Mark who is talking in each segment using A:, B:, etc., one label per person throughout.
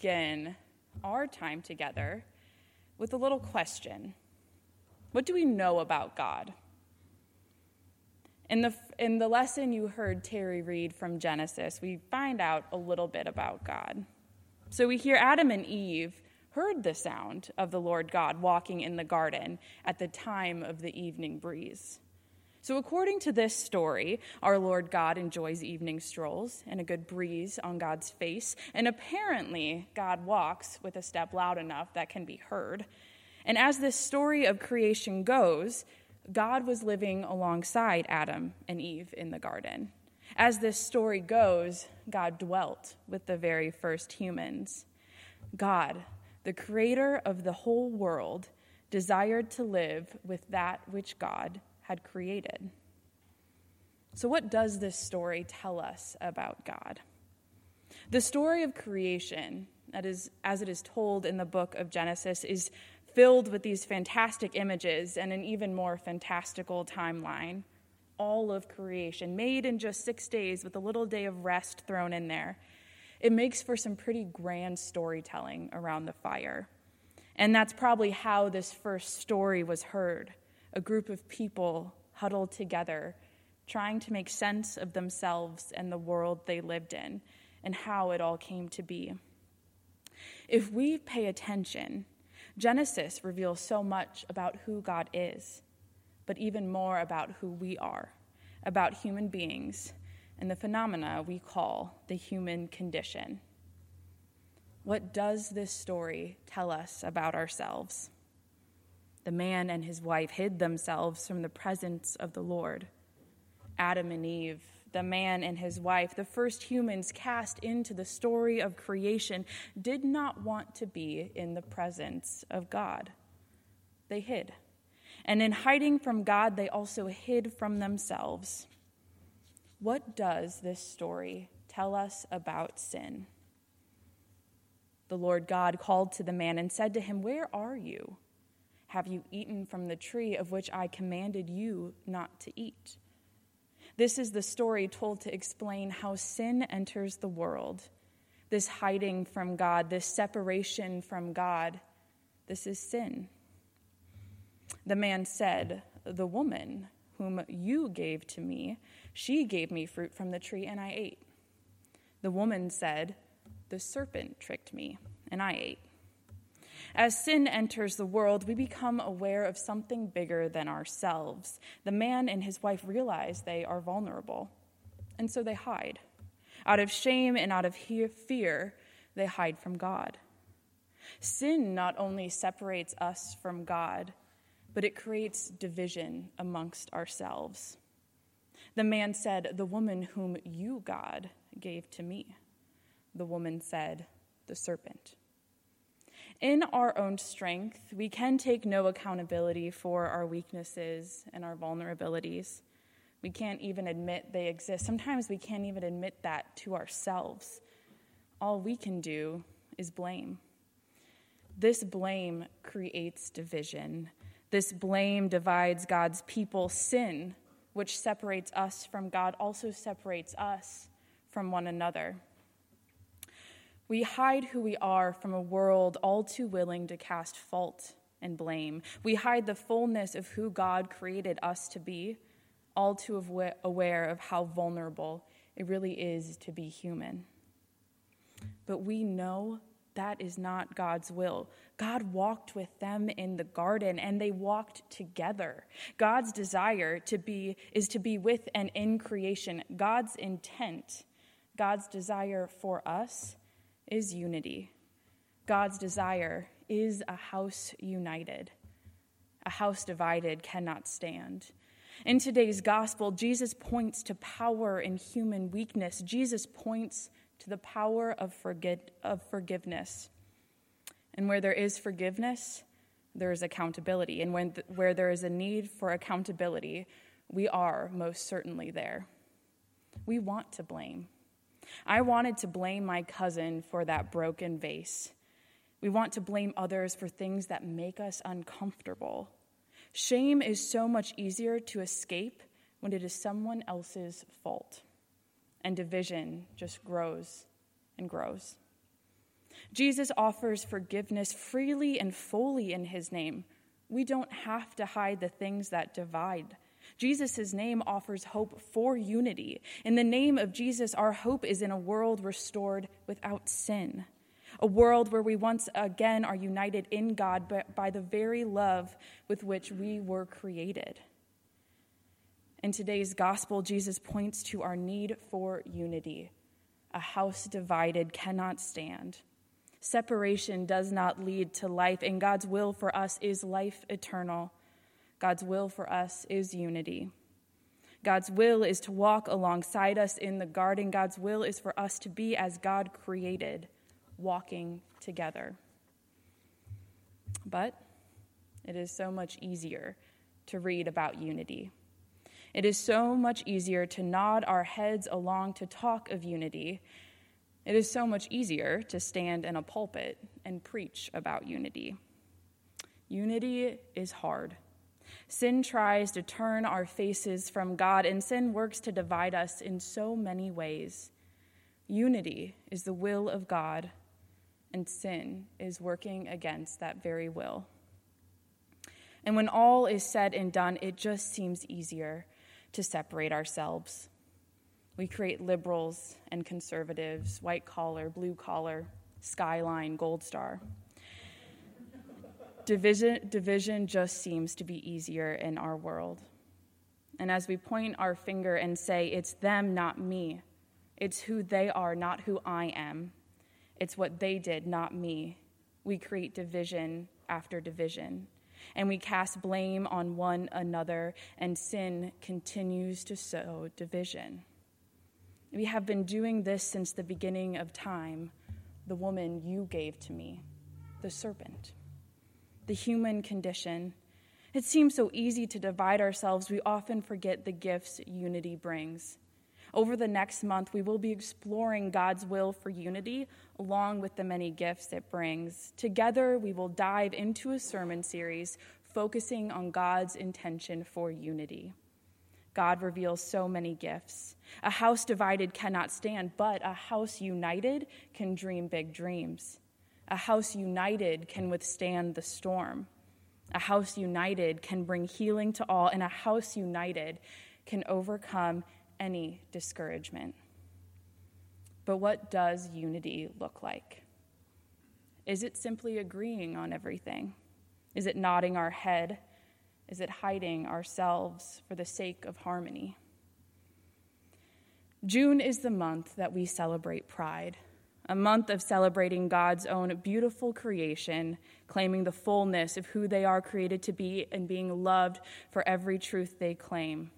A: Begin our time together with a little question What do we know about God? In the, in the lesson you heard Terry read from Genesis, we find out a little bit about God. So, we hear Adam and Eve heard the sound of the Lord God walking in the garden at the time of the evening breeze. So, according to this story, our Lord God enjoys evening strolls and a good breeze on God's face, and apparently, God walks with a step loud enough that can be heard. And as this story of creation goes, God was living alongside Adam and Eve in the garden. As this story goes, God dwelt with the very first humans. God, the creator of the whole world, desired to live with that which God had created. So, what does this story tell us about God? The story of creation, that is, as it is told in the book of Genesis, is filled with these fantastic images and an even more fantastical timeline. All of creation, made in just six days with a little day of rest thrown in there. It makes for some pretty grand storytelling around the fire. And that's probably how this first story was heard a group of people huddled together, trying to make sense of themselves and the world they lived in and how it all came to be. If we pay attention, Genesis reveals so much about who God is, but even more about who we are, about human beings and the phenomena we call the human condition. What does this story tell us about ourselves? The man and his wife hid themselves from the presence of the Lord. Adam and Eve, the man and his wife, the first humans cast into the story of creation, did not want to be in the presence of God. They hid. And in hiding from God, they also hid from themselves. What does this story tell us about sin? The Lord God called to the man and said to him, Where are you? Have you eaten from the tree of which I commanded you not to eat? This is the story told to explain how sin enters the world. This hiding from God, this separation from God, this is sin. The man said, The woman whom you gave to me, she gave me fruit from the tree, and I ate. The woman said, The serpent tricked me, and I ate. As sin enters the world, we become aware of something bigger than ourselves. The man and his wife realize they are vulnerable, and so they hide. Out of shame and out of fear, they hide from God. Sin not only separates us from God, but it creates division amongst ourselves. The man said, The woman whom you, God, gave to me. The woman said, The serpent. In our own strength, we can take no accountability for our weaknesses and our vulnerabilities. We can't even admit they exist. Sometimes we can't even admit that to ourselves. All we can do is blame. This blame creates division. This blame divides God's people. Sin, which separates us from God, also separates us from one another. We hide who we are from a world all too willing to cast fault and blame. We hide the fullness of who God created us to be, all too aware of how vulnerable it really is to be human. But we know that is not God's will. God walked with them in the garden and they walked together. God's desire to be is to be with and in creation. God's intent, God's desire for us is unity. God's desire is a house united. A house divided cannot stand. In today's gospel, Jesus points to power in human weakness. Jesus points to the power of, forget, of forgiveness. And where there is forgiveness, there is accountability. And when where there is a need for accountability, we are most certainly there. We want to blame. I wanted to blame my cousin for that broken vase. We want to blame others for things that make us uncomfortable. Shame is so much easier to escape when it is someone else's fault. And division just grows and grows. Jesus offers forgiveness freely and fully in his name. We don't have to hide the things that divide. Jesus' name offers hope for unity. In the name of Jesus, our hope is in a world restored without sin, a world where we once again are united in God by the very love with which we were created. In today's gospel, Jesus points to our need for unity. A house divided cannot stand. Separation does not lead to life, and God's will for us is life eternal. God's will for us is unity. God's will is to walk alongside us in the garden. God's will is for us to be as God created, walking together. But it is so much easier to read about unity. It is so much easier to nod our heads along to talk of unity. It is so much easier to stand in a pulpit and preach about unity. Unity is hard. Sin tries to turn our faces from God, and sin works to divide us in so many ways. Unity is the will of God, and sin is working against that very will. And when all is said and done, it just seems easier to separate ourselves. We create liberals and conservatives, white collar, blue collar, skyline, gold star. Division, division just seems to be easier in our world. And as we point our finger and say, it's them, not me, it's who they are, not who I am, it's what they did, not me, we create division after division and we cast blame on one another, and sin continues to sow division. We have been doing this since the beginning of time, the woman you gave to me, the serpent. The human condition. It seems so easy to divide ourselves, we often forget the gifts unity brings. Over the next month, we will be exploring God's will for unity along with the many gifts it brings. Together, we will dive into a sermon series focusing on God's intention for unity. God reveals so many gifts. A house divided cannot stand, but a house united can dream big dreams. A house united can withstand the storm. A house united can bring healing to all, and a house united can overcome any discouragement. But what does unity look like? Is it simply agreeing on everything? Is it nodding our head? Is it hiding ourselves for the sake of harmony? June is the month that we celebrate Pride, a month of celebrating God's own beautiful creation, claiming the fullness of who they are created to be and being loved for every truth they claim.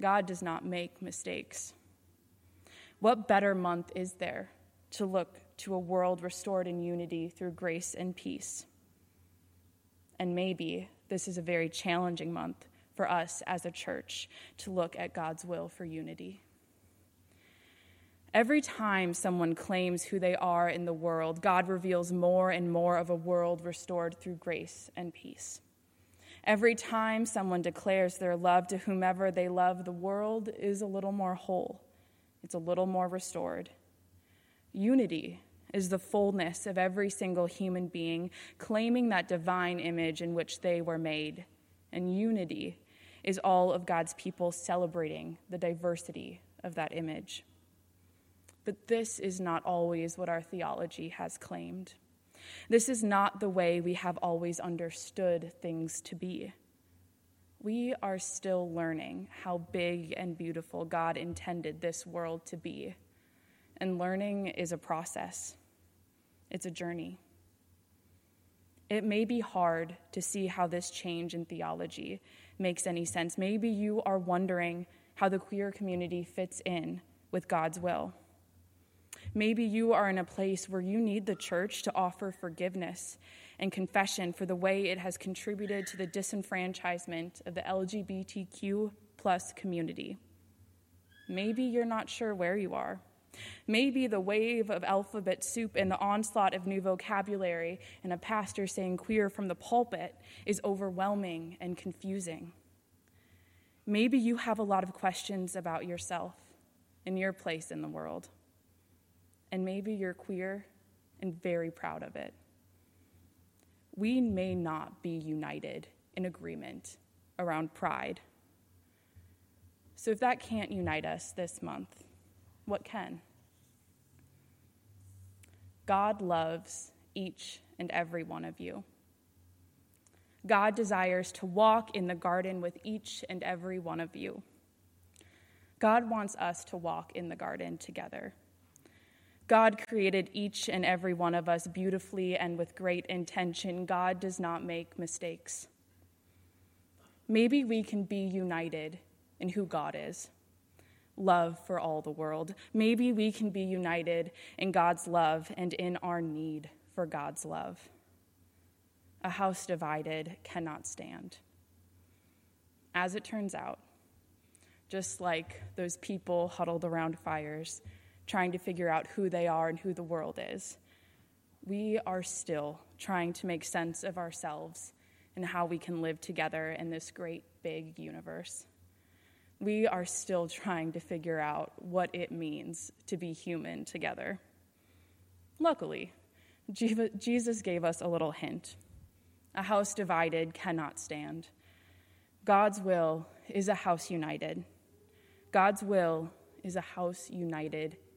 A: God does not make mistakes. What better month is there to look to a world restored in unity through grace and peace? And maybe this is a very challenging month for us as a church to look at God's will for unity. Every time someone claims who they are in the world, God reveals more and more of a world restored through grace and peace. Every time someone declares their love to whomever they love, the world is a little more whole, it's a little more restored. Unity is the fullness of every single human being claiming that divine image in which they were made. And unity is all of God's people celebrating the diversity of that image. But this is not always what our theology has claimed. This is not the way we have always understood things to be. We are still learning how big and beautiful God intended this world to be. And learning is a process, it's a journey. It may be hard to see how this change in theology makes any sense. Maybe you are wondering how the queer community fits in with God's will. Maybe you are in a place where you need the church to offer forgiveness and confession for the way it has contributed to the disenfranchisement of the LGBTQ plus community. Maybe you're not sure where you are. Maybe the wave of alphabet soup and the onslaught of new vocabulary and a pastor saying queer from the pulpit is overwhelming and confusing. Maybe you have a lot of questions about yourself and your place in the world. And maybe you're queer and very proud of it. We may not be united in agreement around pride. So, if that can't unite us this month, what can? God loves each and every one of you. God desires to walk in the garden with each and every one of you. God wants us to walk in the garden together. God created each and every one of us beautifully and with great intention. God does not make mistakes. Maybe we can be united in who God is love for all the world. Maybe we can be united in God's love and in our need for God's love. A house divided cannot stand. As it turns out, just like those people huddled around fires, trying to figure out who they are and who the world is, we are still trying to make sense of ourselves and how we can live together in this great big universe we are still trying to figure out what it means to be human together. Luckily, Jesus gave us a little hint. A house divided cannot stand. God's will is a house united. God's will is a house united